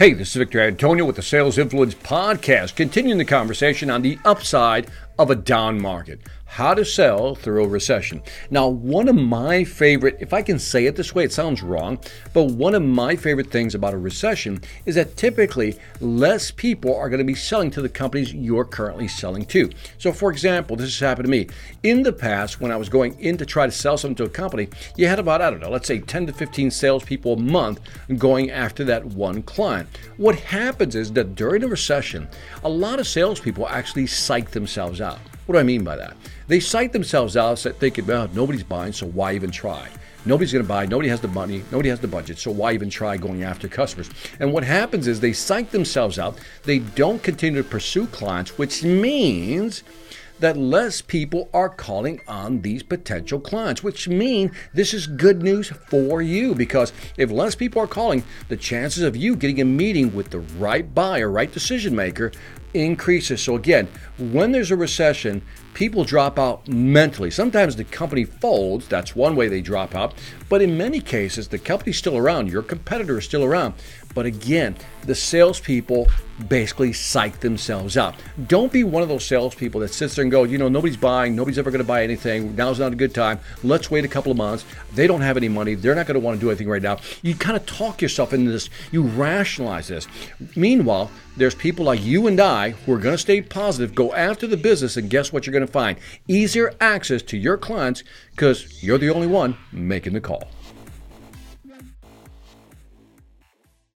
Hey, this is Victor Antonio with the Sales Influence Podcast, continuing the conversation on the upside of a down market. How to sell through a recession. Now, one of my favorite, if I can say it this way, it sounds wrong, but one of my favorite things about a recession is that typically less people are going to be selling to the companies you're currently selling to. So, for example, this has happened to me. In the past, when I was going in to try to sell something to a company, you had about, I don't know, let's say 10 to 15 salespeople a month going after that one client. What happens is that during a recession, a lot of salespeople actually psych themselves out. What do I mean by that? They psych themselves out thinking, well, nobody's buying, so why even try? Nobody's going to buy. Nobody has the money. Nobody has the budget. So why even try going after customers? And what happens is they psych themselves out. They don't continue to pursue clients, which means that less people are calling on these potential clients, which mean this is good news for you because if less people are calling, the chances of you getting a meeting with the right buyer, right decision maker increases. So again, when there's a recession, people drop out mentally. Sometimes the company folds, that's one way they drop out, but in many cases, the company's still around, your competitor is still around. But again, the salespeople basically psych themselves up. Don't be one of those salespeople that sits there and go, you know, nobody's buying, nobody's ever going to buy anything. Now's not a good time. Let's wait a couple of months. They don't have any money. They're not going to want to do anything right now. You kind of talk yourself into this. You rationalize this. Meanwhile, there's people like you and I who are going to stay positive, go after the business, and guess what you're going to find? Easier access to your clients because you're the only one making the call.